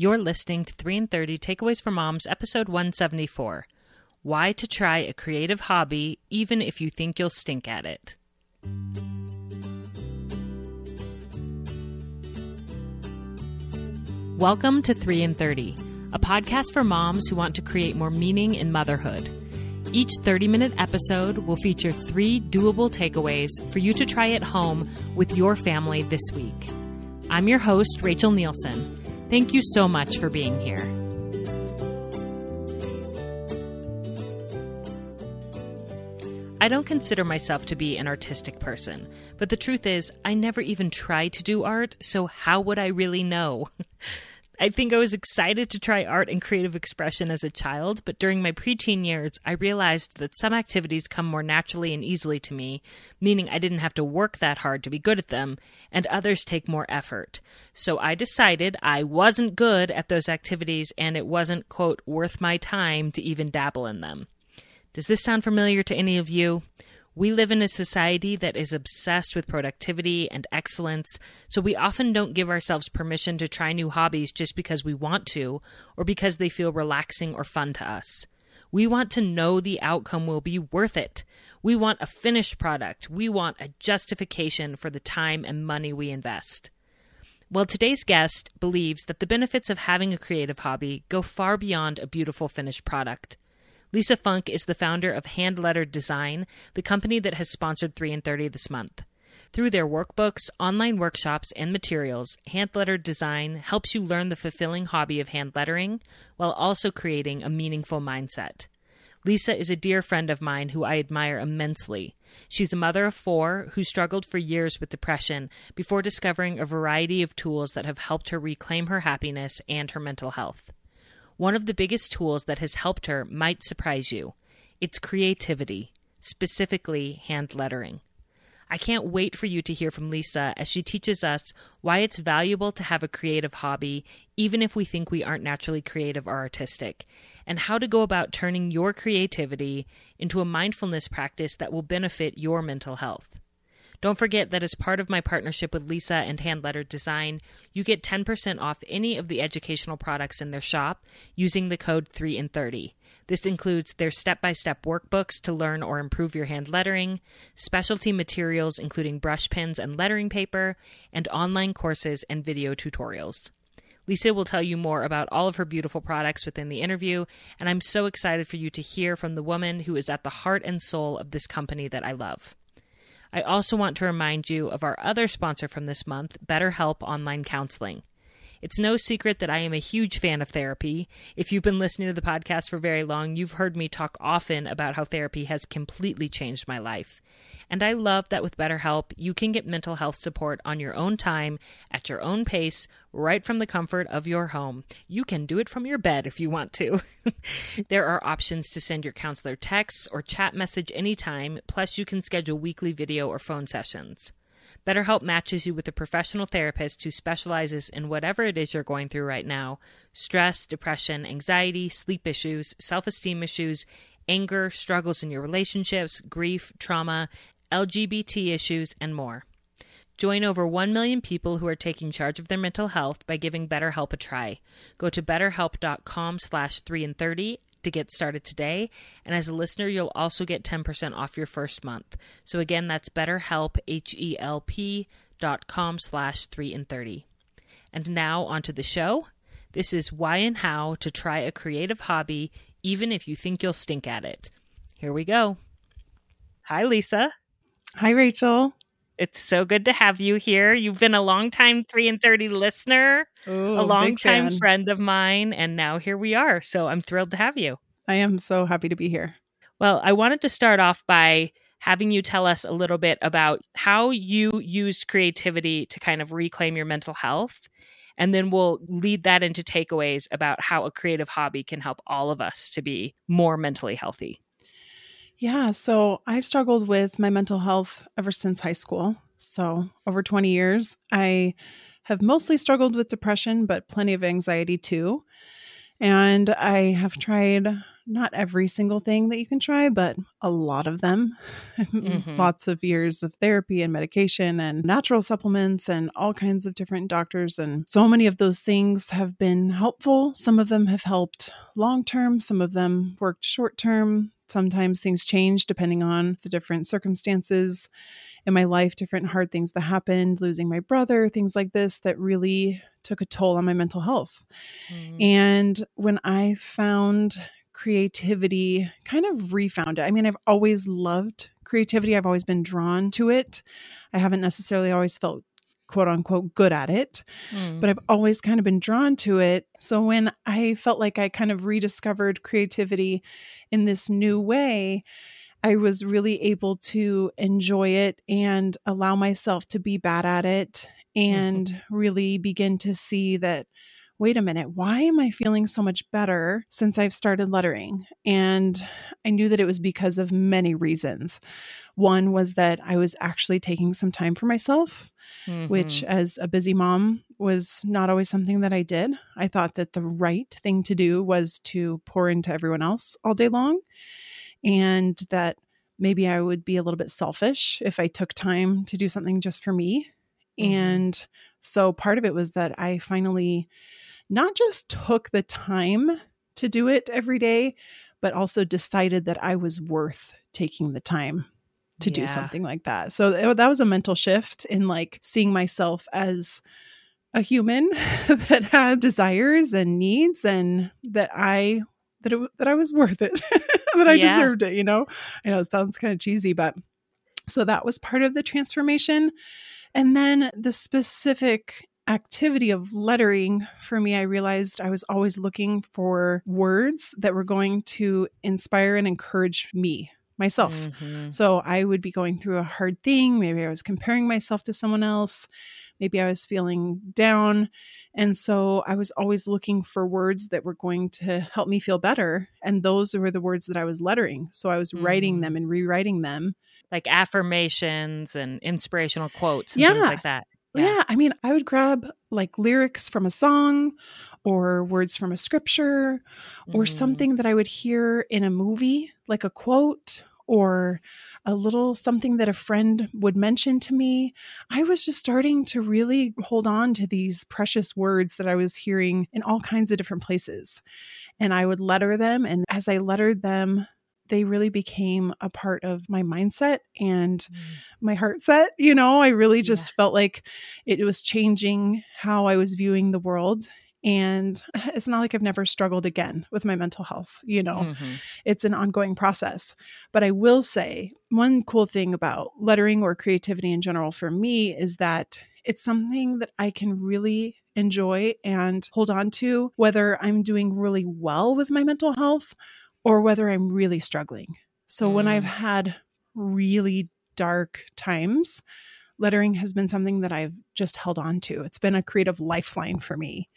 You're listening to 3 in 30 Takeaways for Moms, episode 174 Why to Try a Creative Hobby Even If You Think You'll Stink at It. Welcome to 3 in 30, a podcast for moms who want to create more meaning in motherhood. Each 30 minute episode will feature three doable takeaways for you to try at home with your family this week. I'm your host, Rachel Nielson. Thank you so much for being here. I don't consider myself to be an artistic person, but the truth is, I never even tried to do art, so how would I really know? I think I was excited to try art and creative expression as a child, but during my preteen years, I realized that some activities come more naturally and easily to me, meaning I didn't have to work that hard to be good at them, and others take more effort. So I decided I wasn't good at those activities and it wasn't, quote, worth my time to even dabble in them. Does this sound familiar to any of you? We live in a society that is obsessed with productivity and excellence, so we often don't give ourselves permission to try new hobbies just because we want to or because they feel relaxing or fun to us. We want to know the outcome will be worth it. We want a finished product. We want a justification for the time and money we invest. Well, today's guest believes that the benefits of having a creative hobby go far beyond a beautiful finished product. Lisa Funk is the founder of Hand Lettered Design, the company that has sponsored 3 in 30 this month. Through their workbooks, online workshops, and materials, Hand Lettered Design helps you learn the fulfilling hobby of hand lettering while also creating a meaningful mindset. Lisa is a dear friend of mine who I admire immensely. She's a mother of four who struggled for years with depression before discovering a variety of tools that have helped her reclaim her happiness and her mental health. One of the biggest tools that has helped her might surprise you it's creativity, specifically hand lettering. I can't wait for you to hear from Lisa as she teaches us why it's valuable to have a creative hobby, even if we think we aren't naturally creative or artistic, and how to go about turning your creativity into a mindfulness practice that will benefit your mental health. Don't forget that as part of my partnership with Lisa and Hand Lettered Design, you get 10% off any of the educational products in their shop using the code 3 in 30. This includes their step by step workbooks to learn or improve your hand lettering, specialty materials including brush pens and lettering paper, and online courses and video tutorials. Lisa will tell you more about all of her beautiful products within the interview, and I'm so excited for you to hear from the woman who is at the heart and soul of this company that I love. I also want to remind you of our other sponsor from this month, BetterHelp Online Counseling. It's no secret that I am a huge fan of therapy. If you've been listening to the podcast for very long, you've heard me talk often about how therapy has completely changed my life. And I love that with BetterHelp, you can get mental health support on your own time, at your own pace, right from the comfort of your home. You can do it from your bed if you want to. there are options to send your counselor texts or chat message anytime, plus, you can schedule weekly video or phone sessions. BetterHelp matches you with a professional therapist who specializes in whatever it is you're going through right now stress, depression, anxiety, sleep issues, self esteem issues, anger, struggles in your relationships, grief, trauma, LGBT issues, and more. Join over 1 million people who are taking charge of their mental health by giving BetterHelp a try. Go to betterhelp.com slash 3 in 30 to get started today. And as a listener, you'll also get 10% off your first month. So again, that's betterhelp, H-E-L-P dot com slash 3 in 30. And now onto the show. This is why and how to try a creative hobby even if you think you'll stink at it. Here we go. Hi, Lisa. Hi, Rachel. It's so good to have you here. You've been a long time 3 in 30 listener, Ooh, a long time friend of mine, and now here we are. So I'm thrilled to have you. I am so happy to be here. Well, I wanted to start off by having you tell us a little bit about how you used creativity to kind of reclaim your mental health. And then we'll lead that into takeaways about how a creative hobby can help all of us to be more mentally healthy. Yeah, so I've struggled with my mental health ever since high school. So, over 20 years, I have mostly struggled with depression, but plenty of anxiety too. And I have tried not every single thing that you can try, but a lot of them. Mhm. Lots of years of therapy and medication and natural supplements and all kinds of different doctors. And so many of those things have been helpful. Some of them have helped long term, some of them worked short term. Sometimes things change depending on the different circumstances in my life, different hard things that happened, losing my brother, things like this that really took a toll on my mental health. Mm. And when I found creativity, kind of refound it. I mean, I've always loved creativity, I've always been drawn to it. I haven't necessarily always felt quote unquote good at it, Mm. but I've always kind of been drawn to it. So when I felt like I kind of rediscovered creativity in this new way, I was really able to enjoy it and allow myself to be bad at it and really begin to see that wait a minute, why am I feeling so much better since I've started lettering? And I knew that it was because of many reasons. One was that I was actually taking some time for myself, which, Mhm. as a busy mom, was not always something that I did. I thought that the right thing to do was to pour into everyone else all day long, and that maybe I would be a little bit selfish if I took time to do something just for me. Mhm. And so part of it was that I finally not just took the time to do it every day, but also decided that I was worth taking the time to do something like that. So th- that was a mental shift in like seeing myself as a human that had desires and needs and that I that it, that I was worth it, that I Yeah. deserved it, you know. I know it sounds kind of cheesy, but so that was part of the transformation. And then the specific activity of lettering for me, I realized I was always looking for words that were going to inspire and encourage me, myself. Mhm. So I would be going through a hard thing. Maybe I was comparing myself to someone else. Maybe I was feeling down. And so I was always looking for words that were going to help me feel better. And those were the words that I was lettering. So I was writing Mhm. them and rewriting them. Like affirmations and inspirational quotes and Yeah. things like that. Yeah. I mean, I would grab like lyrics from a song or words from a scripture or Mm. something that I would hear in a movie, like a quote or a little something that a friend would mention to me. I was just starting to really hold on to these precious words that I was hearing in all kinds of different places. And I would letter them. And as I lettered them, they really became a part of my mindset and Mm. my heart set. You know, I really just felt like it was changing how I was viewing the world. And it's not like I've never struggled again with my mental health. You know, Mhm. it's an ongoing process. But I will say one cool thing about lettering or creativity in general for me is that it's something that I can really enjoy and hold on to, whether I'm doing really well with my mental health or whether I'm really struggling. So when Mm. I've had really dark times, lettering has been something that I've just held on to. It's been a creative lifeline for me.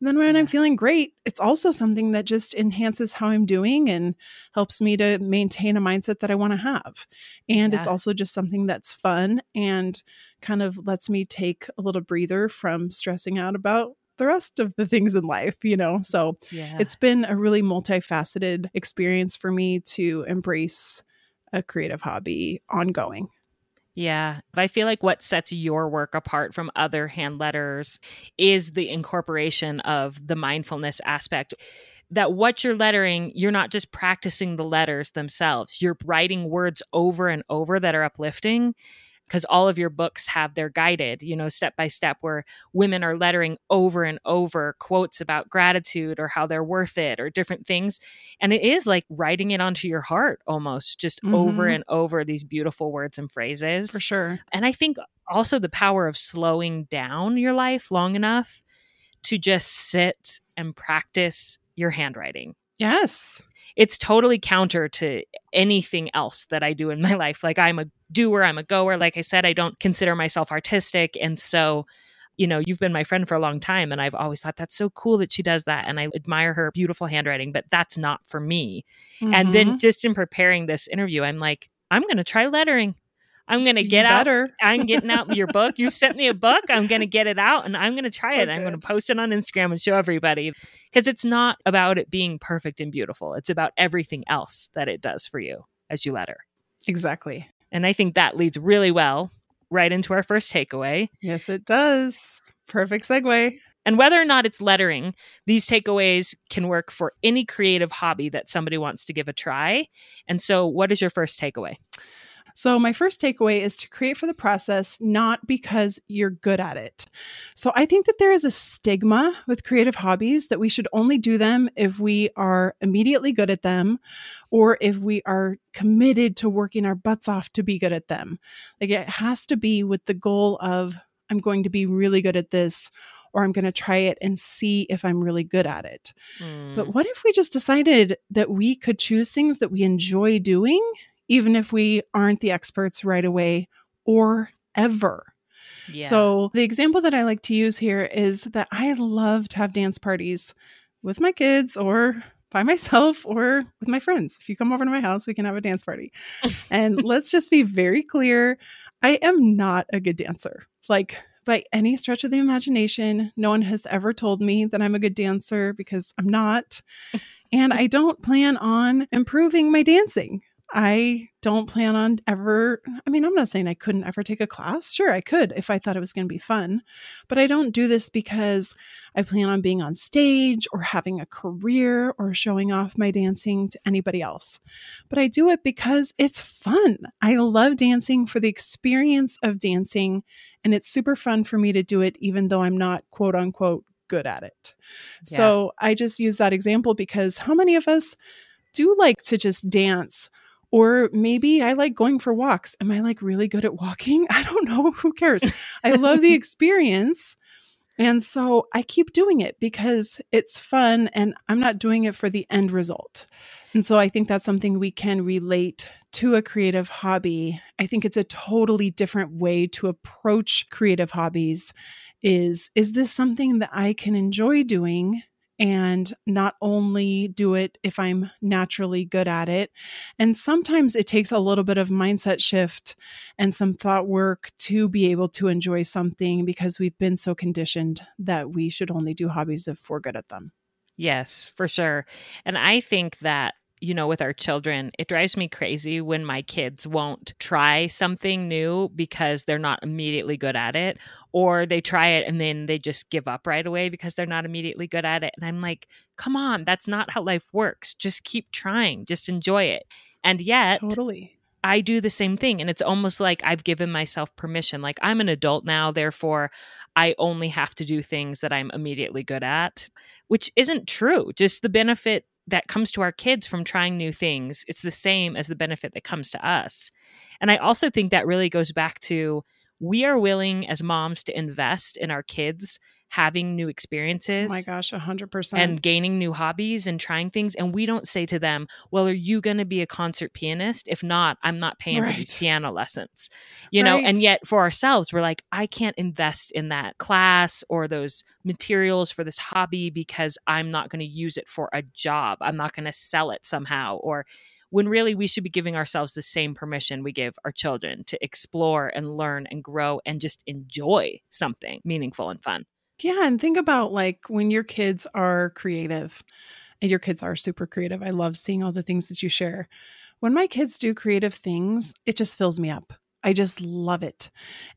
And then when I'm feeling great, it's also something that just enhances how I'm doing and helps me to maintain a mindset that I want to have. And it's also just something that's fun and kind of lets me take a little breather from stressing out about the rest of the things in life, you know? So Yeah. it's been a really multifaceted experience for me to embrace a creative hobby ongoing. Yeah. I feel like what sets your work apart from other hand letters is the incorporation of the mindfulness aspect. That what you're lettering, you're not just practicing the letters themselves, you're writing words over and over that are uplifting. Because all of your books have their guided, you know, step by step, where women are lettering over and over quotes about gratitude or how they're worth it or different things. And it is like writing it onto your heart almost, just over Mhm. and over these beautiful words and phrases. For sure. And I think also the power of slowing down your life long enough to just sit and practice your handwriting. Yes. It's totally counter to anything else that I do in my life. Like I'm a doer, I'm a goer. Like I said, I don't consider myself artistic. And so, you know, you've been my friend for a long time. And I've always thought that's so cool that she does that. And I admire her beautiful handwriting, but that's not for me. And Mhm. then just in preparing this interview, I'm like, I'm going to try lettering. I'm going to get out. I'm getting out your book. You've sent me a book. I'm going to get it out and I'm going to try it. Okay. I'm going to post it on Instagram and show everybody because it's not about it being perfect and beautiful. It's about everything else that it does for you as you letter. Exactly. And I think that leads really well right into our first takeaway. Yes, it does. Perfect segue. And whether or not it's lettering, these takeaways can work for any creative hobby that somebody wants to give a try. And so, what is your first takeaway? So, my first takeaway is to create for the process, not because you're good at it. So, I think that there is a stigma with creative hobbies that we should only do them if we are immediately good at them or if we are committed to working our butts off to be good at them. Like, it has to be with the goal of, I'm going to be really good at this or I'm going to try it and see if I'm really good at it. Mm. But what if we just decided that we could choose things that we enjoy doing, even if we aren't the experts right away or ever? Yeah. So, the example that I like to use here is that I love to have dance parties with my kids or by myself or with my friends. If you come over to my house, we can have a dance party. and let's just be very clear I am not a good dancer. Like, by any stretch of the imagination. No one has ever told me that I'm a good dancer because I'm not. and I don't plan on improving my dancing. I don't plan on ever. I mean, I'm not saying I couldn't ever take a class. Sure, I could if I thought it was going to be fun. But I don't do this because I plan on being on stage or having a career or showing off my dancing to anybody else. But I do it because it's fun. I love dancing for the experience of dancing. And it's super fun for me to do it, even though I'm not quote unquote good at it. Yeah. So I just use that example because how many of us do like to just dance? Or maybe I like going for walks. Am I like really good at walking? I don't know. Who cares? I love the experience. And so I keep doing it because it's fun and I'm not doing it for the end result. And so I think that's something we can relate to a creative hobby. I think it's a totally different way to approach creative hobbies is is this something that I can enjoy doing and not only do it if I'm naturally good at it. And sometimes it takes a little bit of mindset shift and some thought work to be able to enjoy something because we've been so conditioned that we should only do hobbies if we're good at them. Yes, for sure. And I think that you know, with our children, it drives me crazy when my kids won't try something new because they're not immediately good at it, or they try it and then they just give up right away because they're not immediately good at it. And I'm like, come on, that's not how life works. Just keep trying, just enjoy it. And yet, totally. I do the same thing. And it's almost like I've given myself permission. Like I'm an adult now, therefore I only have to do things that I'm immediately good at, which isn't true. Just the benefit that comes to our kids from trying new things it's the same as the benefit that comes to us. And i also think that really goes back to we are willing as moms to invest in our kids having new experiences. Oh my gosh, 100%. And gaining new hobbies and trying things. And we don't say to them, well, are you going to be a concert pianist? If not, I'm not paying right. for these piano lessons. You right. know, and yet for ourselves, we're like, I can't invest in that class or those materials for this hobby because I'm not going to use it for a job. I'm not going to sell it somehow. Or, when really we should be giving ourselves the same permission we give our children to explore and learn and grow and just enjoy something meaningful and fun. Yeah. And think about like when your kids are creative, and your kids are super creative. I love seeing all the things that you share. When my kids do creative things, it just fills me up. I just love it.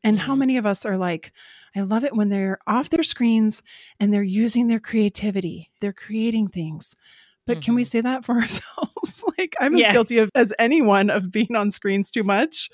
And how mm-hmm. many of us are like, I love it when they're off their screens and they're using their creativity, they're creating things. But mm-hmm. can we mm-hmm. say that for ourselves? like I'm as guilty of as anyone of being on screens too much.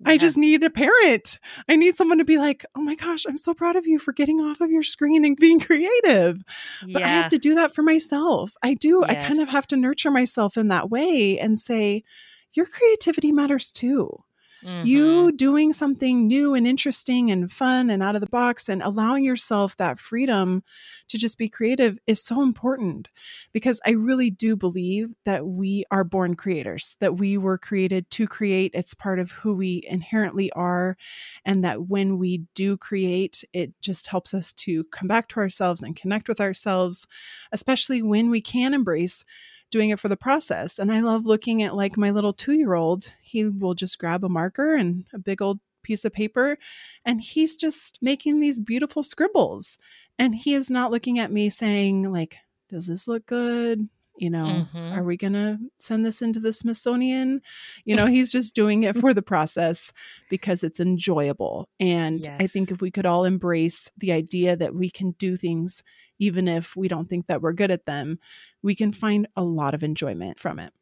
Yeah. I just need a parent. I need someone to be like, "Oh my gosh, I'm so proud of you for getting off of your screen and being creative." But yeah. I have to do that for myself. I do. Yes. I kind of have to nurture myself in that way and say, "Your creativity matters too." Mm-hmm. You doing something new and interesting and fun and out of the box and allowing yourself that freedom to just be creative is so important because I really do believe that we are born creators, that we were created to create. It's part of who we inherently are. And that when we do create, it just helps us to come back to ourselves and connect with ourselves, especially when we can embrace doing it for the process. And I love looking at like my little two year old. He will just grab a marker and a big old piece of paper and he's just making these beautiful scribbles. And he is not looking at me saying, like, does this look good? You know, mm-hmm. are we going to send this into the Smithsonian? You know, he's just doing it for the process because it's enjoyable. And yes. I think if we could all embrace the idea that we can do things even if we don't think that we're good at them, we can find a lot of enjoyment from it.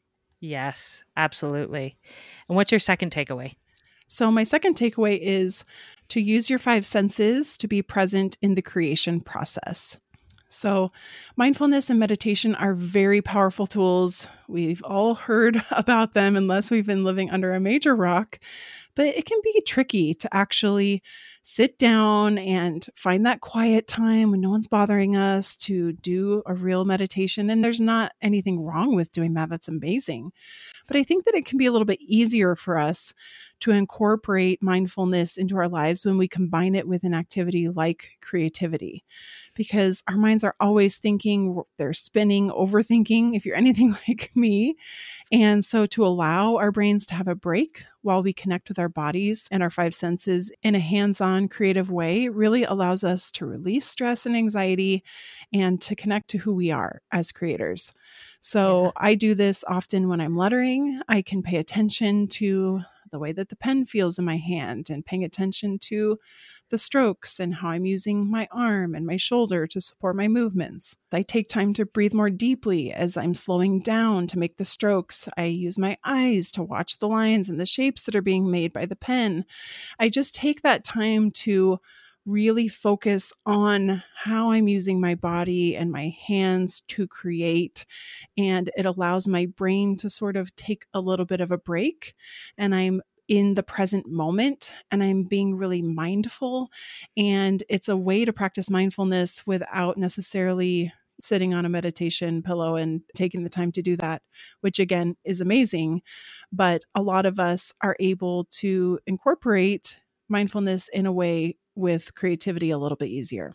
Yes, absolutely. And what's your second takeaway? So, my second takeaway is to use your five senses to be present in the creation process. So, mindfulness and meditation are very powerful tools. We've all heard about them, unless we've been living under a major rock. But it can be tricky to actually sit down and find that quiet time when no one's bothering us to do a real meditation. And there's not anything wrong with doing that. That's amazing. But I think that it can be a little bit easier for us to incorporate mindfulness into our lives when we combine it with an activity like creativity because our minds are always thinking, they're spinning, overthinking, if you're anything like me. And so to allow our brains to have a break while we connect with our bodies and our five senses in a hands on, creative way really allows us to release stress and anxiety and to connect to who we are as creators. So yeah. I do this often when I'm lettering. I can pay attention to the way that the pen feels in my hand and paying attention to the strokes and how I'm using my arm and my shoulder to support my movements. I take time to breathe more deeply as I'm slowing down to make the strokes. I use my eyes to watch the lines and the shapes that are being made by the pen. I just take that time to really focus on how I'm using my body and my hands to create. And it allows my brain to sort of take a little bit of a break. And I'm in the present moment and I'm being really mindful. And it's a way to practice mindfulness without necessarily sitting on a meditation pillow and taking the time to do that, which again is amazing. But a lot of us are able to incorporate mindfulness in a way with creativity a little bit easier.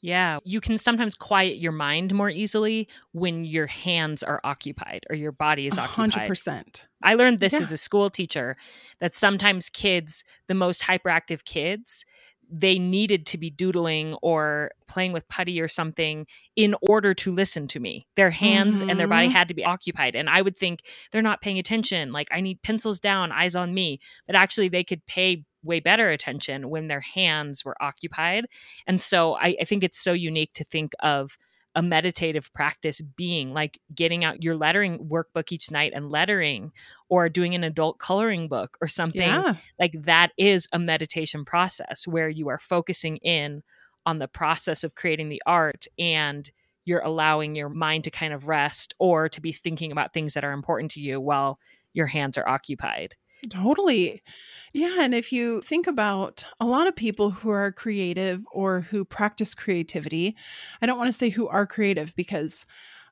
Yeah, you can sometimes quiet your mind more easily when your hands are occupied or your body is occupied. 100%. I learned this yeah. as a school teacher that sometimes kids, the most hyperactive kids, they needed to be doodling or playing with putty or something in order to listen to me. Their hands mm-hmm. and their body mm-hmm. had to be occupied. And I would think they're not paying attention. Like, I need pencils down, eyes on me. But actually, they could pay way better attention when their hands were occupied. And so I, I think it's so unique to think of a meditative practice being like getting out your lettering workbook each night and lettering or doing an adult coloring book or something yeah. like that is a meditation process where you are focusing in on the process of creating the art and you're allowing your mind to kind of rest or to be thinking about things that are important to you while your hands are occupied. Totally. Yeah. And if you think about a lot of people who are creative or who practice creativity, I don't want to say who are creative because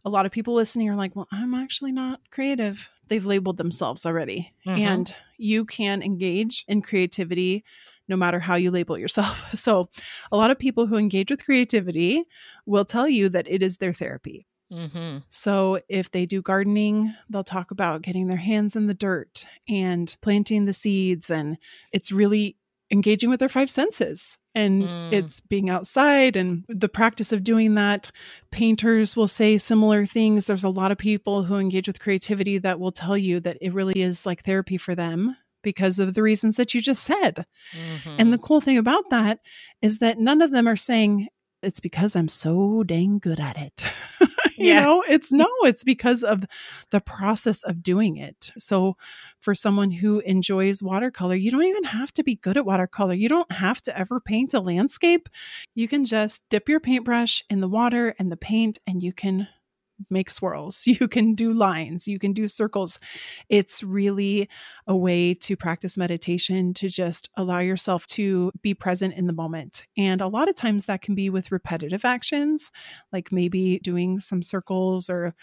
a lot of people listening are like, well, I'm actually not creative. They've labeled themselves already. Mm-hmm. And you can engage in creativity no matter how you label yourself. So, a lot of people who engage with creativity will tell you that it is their therapy. Mm-hmm. So, if they do gardening, they'll talk about getting their hands in the dirt and planting the seeds. And it's really engaging with their five senses and mm. it's being outside and the practice of doing that. Painters will say similar things. There's a lot of people who engage with creativity that will tell you that it really is like therapy for them because of the reasons that you just said. Mm-hmm. And the mm-hmm. cool thing about that is that none of them are saying, it's because I'm so dang good at it. you yeah. know, it's no, it's because of the process of doing it. So, for someone who enjoys watercolor, you don't even have to be good at watercolor. You don't have to ever paint a landscape. You can just dip your paintbrush in the water and the paint, and you can make swirls, you can do lines, you can do circles. It's really a way to practice meditation to just allow yourself to be present in the moment. And a lot of times that can be with repetitive actions, like maybe doing some circles or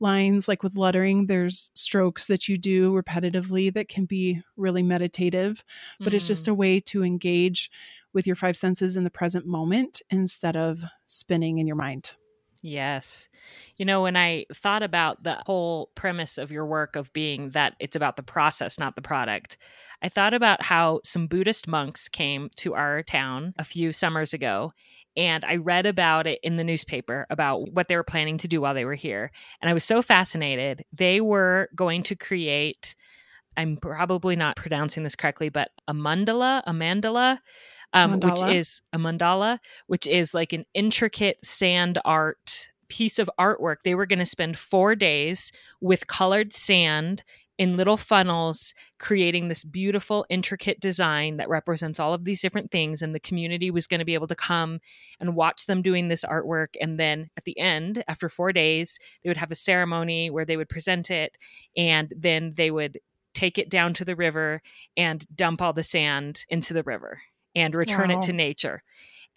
lines, like with lettering, there's strokes that you do repetitively that can be really meditative, but mm. it's just mm. a way to engage with your five senses in the present moment instead of spinning in your mind. Yes. You know, when I thought about the whole premise of your work of being that it's about the process, not the product, I thought about how some Buddhist monks came to our town a few summers ago. And I read about it in the newspaper about what they were planning to do while they were here. And I was so fascinated. They were going to create, I'm probably not pronouncing this correctly, but a mandala, a mandala, um, which is a mandala, which is like an intricate sand art piece of artwork. They were going to spend four days with colored sand in little funnels, creating this beautiful, intricate design that represents all of these different things. And the community was going to be able to come and watch them doing this artwork. And then at the end, after four days, they would have a ceremony where they would present it. And then they would take it down to the river and dump all the sand into the river and return wow. it to nature.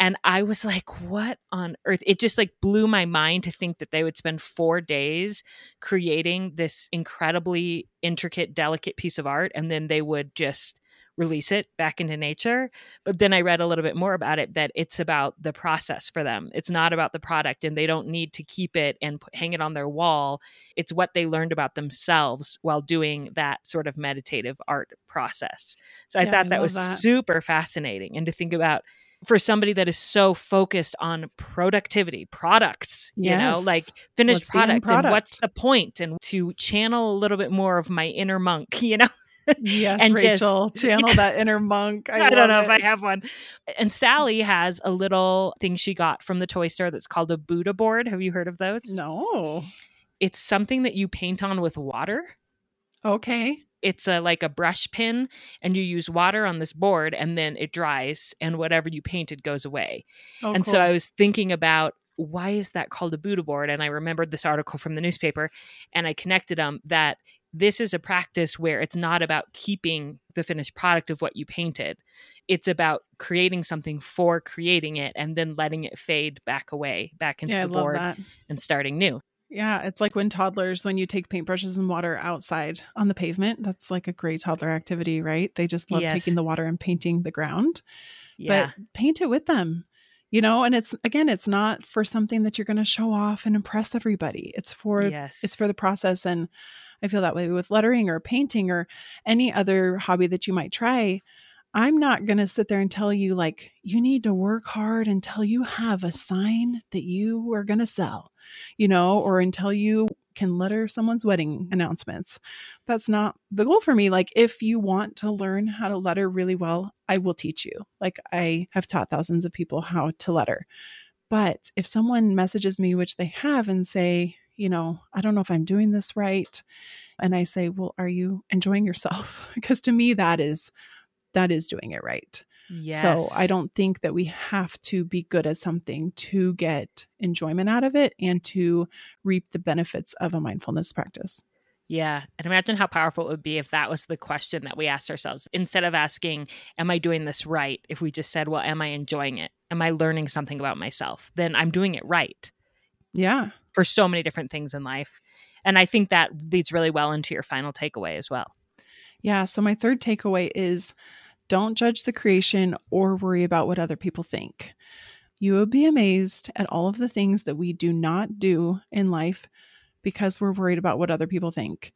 And I was like, what on earth? It just like blew my mind to think that they would spend four days creating this incredibly intricate, delicate piece of art. And then they would just release it back into nature. But then I read a little bit more about it that it's about the process for them. It's not about the product and they don't need to keep it and put, hang it on their wall. It's what they learned about themselves while doing that sort of meditative art process. So I yeah, thought I that was that. super fascinating. And to think about for somebody that is so focused on productivity, products, yes. you know, like finished product, product, and what's the point, and to channel a little bit more of my inner monk, you know. Yes, and Rachel, just, channel that inner monk. I, I don't know it. if I have one. And Sally has a little thing she got from the toy store that's called a Buddha board. Have you heard of those? No. It's something that you paint on with water. Okay it's a like a brush pen and you use water on this board and then it dries and whatever you painted goes away. Oh, and cool. so I was thinking about why is that called a Buddha board? And I remembered this article from the newspaper and I connected them that this is a practice where it's not about keeping the finished product of what you painted. It's about creating something for creating it and then letting it fade back away, back into yeah, the board and starting new. Yeah, it's like when toddlers, when you take paintbrushes and water outside on the pavement, that's like a great toddler activity, right? They just love yes. taking the water and painting the ground. Yeah. But paint it with them, you know, and it's again, it's not for something that you're going to show off and impress everybody. It's for yes. it's for the process and I feel that way with lettering or painting or any other hobby that you might try. I'm not going to sit there and tell you, like, you need to work hard until you have a sign that you are going to sell, you know, or until you can letter someone's wedding announcements. That's not the goal for me. Like, if you want to learn how to letter really well, I will teach you. Like, I have taught thousands of people how to letter. But if someone messages me, which they have, and say, you know, I don't know if I'm doing this right. And I say, well, are you enjoying yourself? because to me, that is that is doing it right. Yes. So I don't think that we have to be good at something to get enjoyment out of it and to reap the benefits of a mindfulness practice. Yeah. And imagine how powerful it would be if that was the question that we asked ourselves. Instead of asking, Am I doing this right? If we just said, Well, am I enjoying it? Am I learning something about myself? Then I'm doing it right. Yeah. For so many different things in life. And I think that leads really well into your final takeaway as well. Yeah. So my third takeaway is don't judge the creation or worry about what other people think. You will be amazed at all of the things that we do not do in life because we're worried about what other people think.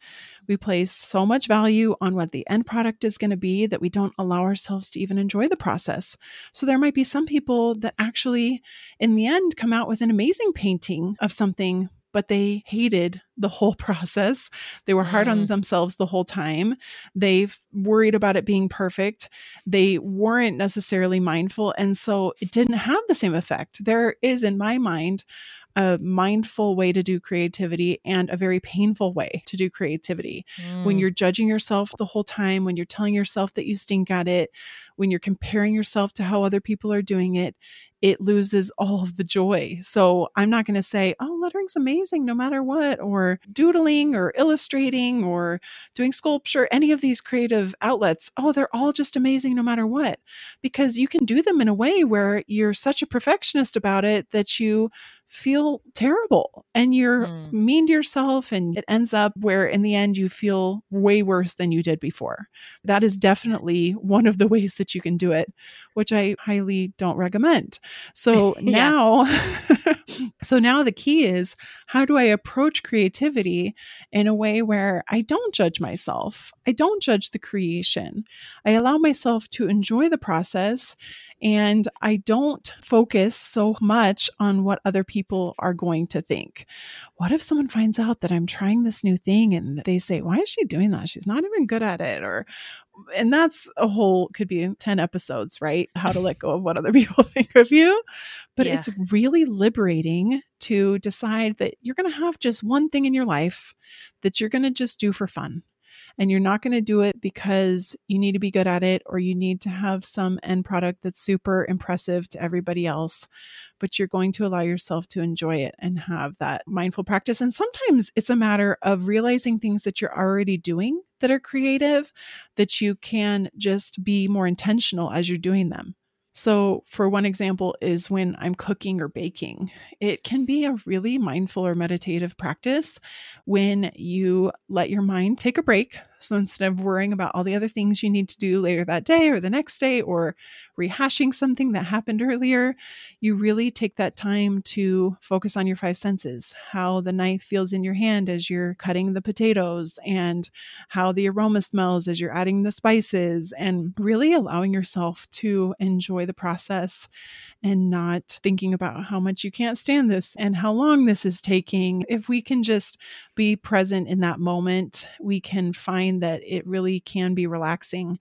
We place so much value on what the end product is going to be that we don't allow ourselves to even enjoy the process. So there might be some people that actually, in the end, come out with an amazing painting of something but they hated the whole process. They were hard mm. on themselves the whole time. They've worried about it being perfect. They weren't necessarily mindful. And so it didn't have the same effect. There is, in my mind, a mindful way to do creativity and a very painful way to do creativity. Mm. When you're judging yourself the whole time, when you're telling yourself that you stink at it, when you're comparing yourself to how other people are doing it, it loses all of the joy. So I'm not going to say, oh, lettering's amazing no matter what, or doodling or illustrating or doing sculpture, any of these creative outlets, oh, they're all just amazing no matter what. Because you can do them in a way where you're such a perfectionist about it that you feel terrible and you're mm. mean to yourself and it ends up where in the end you feel way worse than you did before. That is definitely one of the ways that you can do it, which I highly don't recommend. So now So now the key is how do I approach creativity in a way where I don't judge myself? I don't judge the creation. I allow myself to enjoy the process and I don't focus so much on what other people are going to think. What if someone finds out that I'm trying this new thing and they say, Why is she doing that? She's not even good at it. Or, and that's a whole, could be 10 episodes, right? How to let go of what other people think of you. But yeah. it's really liberating to decide that you're going to have just one thing in your life that you're going to just do for fun and you're not going to do it because you need to be good at it or you need to have some end product that's super impressive to everybody else, but you're going to allow yourself to enjoy it and have that mindful practice. And sometimes it's a matter of realizing things that you're already doing that are creative that you can just be more intentional as you're doing them. So, for one example, is when I'm cooking or baking. It can be a really mindful or meditative practice when you let your mind take a break so instead of worrying about all the other things you need to do later that day or the next day or rehashing something that happened earlier, you really take that time to focus on your five senses how the knife feels in your hand as you're cutting the potatoes, and how the aroma smells as you're adding the spices, and really allowing yourself to enjoy the process and not thinking about how much you can't stand this and how long this is taking. If we can just be present in that moment, we can find that it really can be relaxing.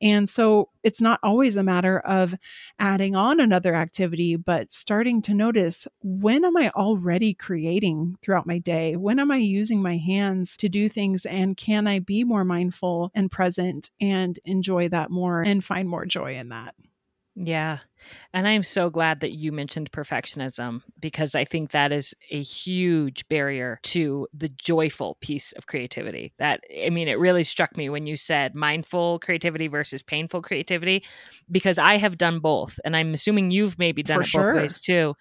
And so it's not always a matter of adding on another activity, but starting to notice when am I already creating throughout my day? When am I using my hands to do things? And can I be more mindful and present and enjoy that more and find more joy in that? Yeah. And I'm so glad that you mentioned perfectionism because I think that is a huge barrier to the joyful piece of creativity. That, I mean, it really struck me when you said mindful creativity versus painful creativity because I have done both. And I'm assuming you've maybe done For it sure. both ways too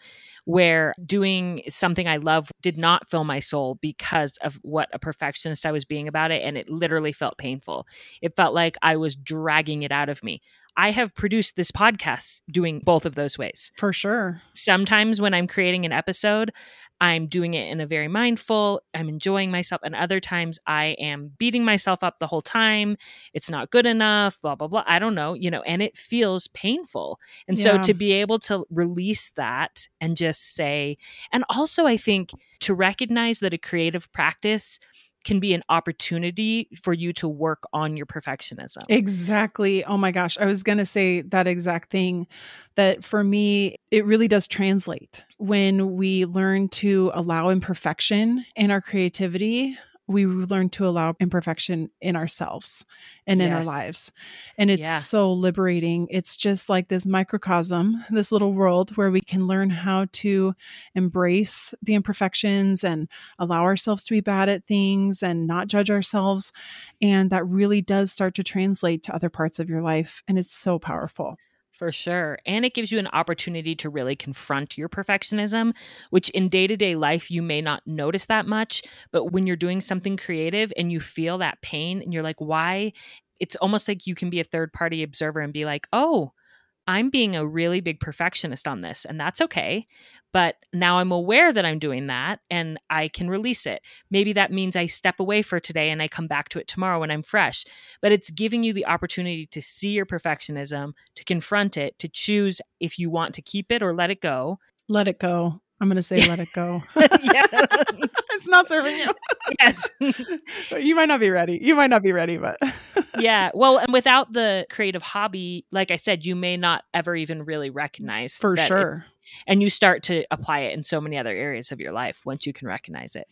where doing something I love did not fill my soul because of what a perfectionist I was being about it. And it literally felt painful. It felt like I was dragging it out of me. I have produced this podcast doing both of those ways. For sure. Sometimes when I'm creating an episode, I'm doing it in a very mindful, I'm enjoying myself. And other times I am beating myself up the whole time. It's not good enough, blah, blah, blah. I don't know, you know, and it feels painful. And yeah. so to be able to release that and just say, and also I think to recognize that a creative practice can be an opportunity for you to work on your perfectionism. Exactly. Oh my gosh. I was going to say that exact thing that for me, it really does translate when we learn to allow imperfection in our creativity we learn to allow imperfection in ourselves and yes. in our lives. And it's yeah. so liberating. It's just like this microcosm, this little world where we can learn how to embrace the imperfections and allow ourselves to be bad at things and not judge ourselves. And that really does start to translate to other parts of your life. And it's so powerful. For sure. And it gives you an opportunity to really confront your perfectionism, which in day to day life, you may not notice that much. But when you're doing something creative and you feel that pain and you're like, why? It's almost like you can be a third party observer and be like, oh, I'm being a really big perfectionist on this, and that's okay. But now I'm aware that I'm doing that and I can release it. Maybe that means I step away for today and I come back to it tomorrow when I'm fresh. But it's giving you the opportunity to see your perfectionism, to confront it, to choose if you want to keep it or let it go. Let it go. I'm going to say let it go. yeah. it's not serving you. yes. you might not be ready. You might not be ready, but yeah. Well, and without the creative hobby, like I said, you may not ever even really recognize for sure. And you start to apply it in so many other areas of your life once you can recognize it.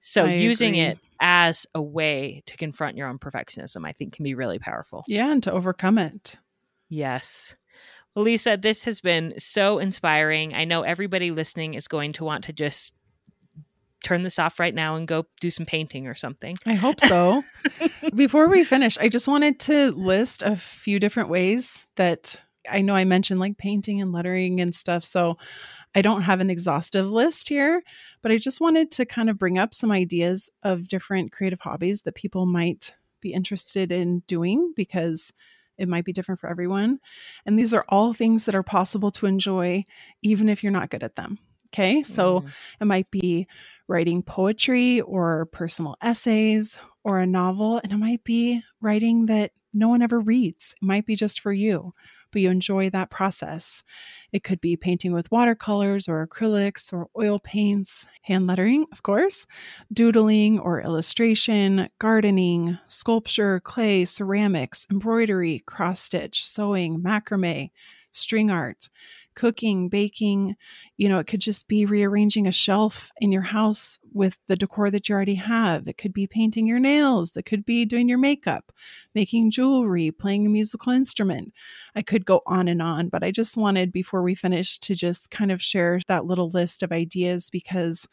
So I using agree. it as a way to confront your own perfectionism, I think can be really powerful. Yeah, and to overcome it. Yes. Lisa, this has been so inspiring. I know everybody listening is going to want to just turn this off right now and go do some painting or something. I hope so. Before we finish, I just wanted to list a few different ways that I know I mentioned like painting and lettering and stuff. So I don't have an exhaustive list here, but I just wanted to kind of bring up some ideas of different creative hobbies that people might be interested in doing because it might be different for everyone. And these are all things that are possible to enjoy, even if you're not good at them. Okay. So mm. it might be writing poetry or personal essays or a novel, and it might be writing that no one ever reads. It might be just for you, but you enjoy that process. It could be painting with watercolors or acrylics or oil paints, hand lettering, of course, doodling or illustration, gardening, sculpture, clay, ceramics, embroidery, cross stitch, sewing, macrame, string art cooking, baking. You know, it could just be rearranging a shelf in your house with the decor that you already have. It could be painting your nails. It could be doing your makeup, making jewelry, playing a musical instrument. I could go on and on, but I just wanted before we finish to just kind of share that little list of ideas because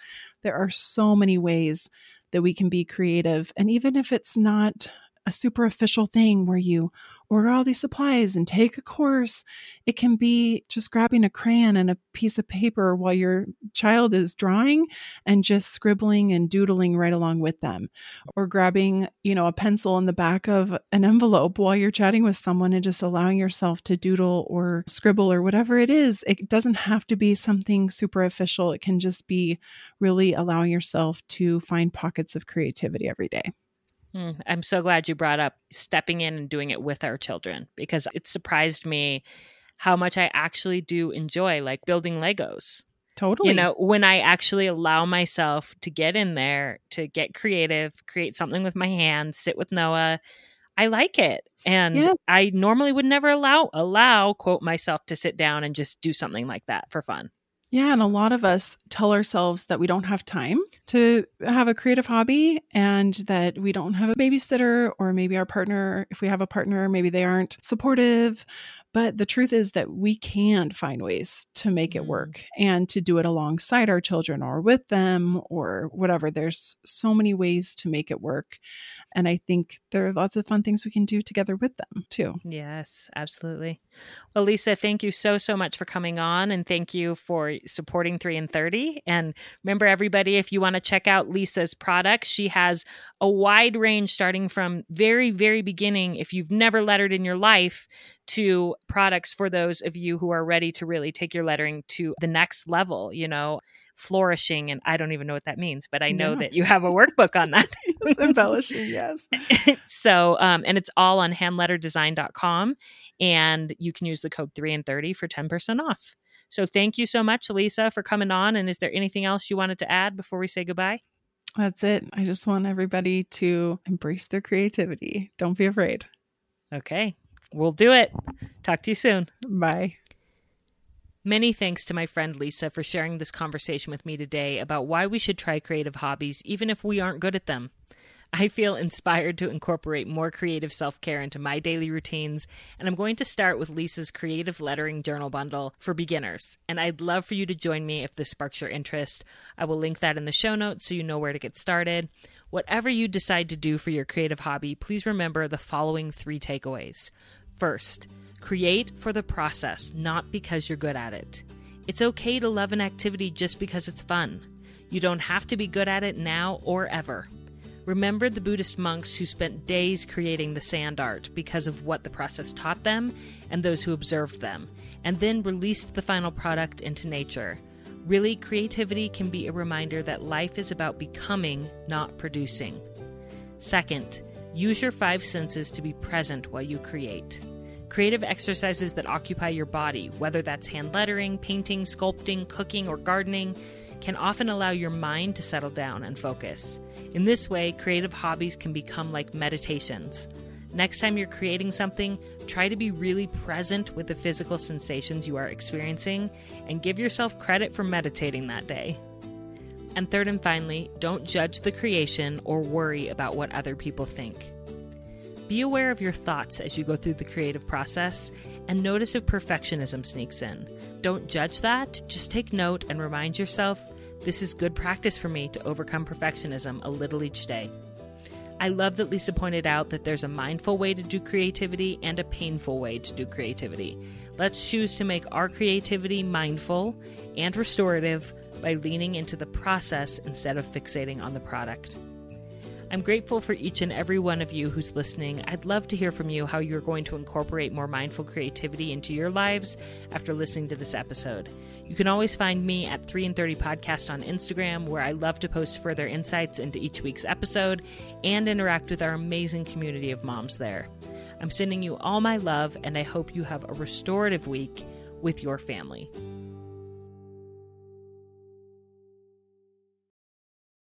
there are so many ways that we can be creative. And even if it's not a super official thing where you order all these supplies and take a course. It can be just grabbing a crayon and a piece of paper while your child is drawing and just scribbling and doodling right along with them. Or grabbing, you know, a pencil in the back of an envelope while you're chatting with someone and just allowing yourself to doodle or scribble or whatever it is. It doesn't have to be something super official. It can just be really allowing yourself to find pockets of creativity every day. Mm, I'm so glad you brought up stepping in and doing it with our children because it surprised me how much I actually do enjoy like building Legos. Totally. You know, when I actually allow myself to get in there, to get creative, create something with my hands, sit with Noah, I like it. And yeah. I normally would never allow allow quote myself to sit down and just do something like that for fun. Yeah, and a lot of us tell ourselves that we don't have time to have a creative hobby and that we don't have a babysitter, or maybe our partner, if we have a partner, maybe they aren't supportive. But the truth is that we can find ways to make it mm. work and to do it alongside our children or with them or whatever. There's so many ways to make it work. And I think there are lots of fun things we can do together with them too. Yes, absolutely. Well, Lisa, thank you so, so much for coming on and thank you for supporting 3 in 30. And remember, everybody, if you want to check out Lisa's products, she has a wide range starting from very, very beginning, if you've never lettered in your life, to products for those of you who are ready to really take your lettering to the next level, you know flourishing and i don't even know what that means but i know yeah. that you have a workbook on that. Yes, embellishing yes. So um and it's all on handletterdesign.com and you can use the code 3 in 30 for 10% off. So thank you so much lisa for coming on and is there anything else you wanted to add before we say goodbye? That's it. I just want everybody to embrace their creativity. Don't be afraid. Okay we'll do it talk to you soon bye Many thanks to my friend Lisa for sharing this conversation with me today about why we should try creative hobbies even if we aren't good at them. I feel inspired to incorporate more creative self care into my daily routines, and I'm going to start with Lisa's Creative Lettering Journal Bundle for beginners. And I'd love for you to join me if this sparks your interest. I will link that in the show notes so you know where to get started. Whatever you decide to do for your creative hobby, please remember the following three takeaways. First, Create for the process, not because you're good at it. It's okay to love an activity just because it's fun. You don't have to be good at it now or ever. Remember the Buddhist monks who spent days creating the sand art because of what the process taught them and those who observed them, and then released the final product into nature. Really, creativity can be a reminder that life is about becoming, not producing. Second, use your five senses to be present while you create. Creative exercises that occupy your body, whether that's hand lettering, painting, sculpting, cooking, or gardening, can often allow your mind to settle down and focus. In this way, creative hobbies can become like meditations. Next time you're creating something, try to be really present with the physical sensations you are experiencing and give yourself credit for meditating that day. And third and finally, don't judge the creation or worry about what other people think. Be aware of your thoughts as you go through the creative process and notice if perfectionism sneaks in. Don't judge that, just take note and remind yourself this is good practice for me to overcome perfectionism a little each day. I love that Lisa pointed out that there's a mindful way to do creativity and a painful way to do creativity. Let's choose to make our creativity mindful and restorative by leaning into the process instead of fixating on the product. I'm grateful for each and every one of you who's listening. I'd love to hear from you how you're going to incorporate more mindful creativity into your lives after listening to this episode. You can always find me at 3 in 30 Podcast on Instagram, where I love to post further insights into each week's episode and interact with our amazing community of moms there. I'm sending you all my love, and I hope you have a restorative week with your family.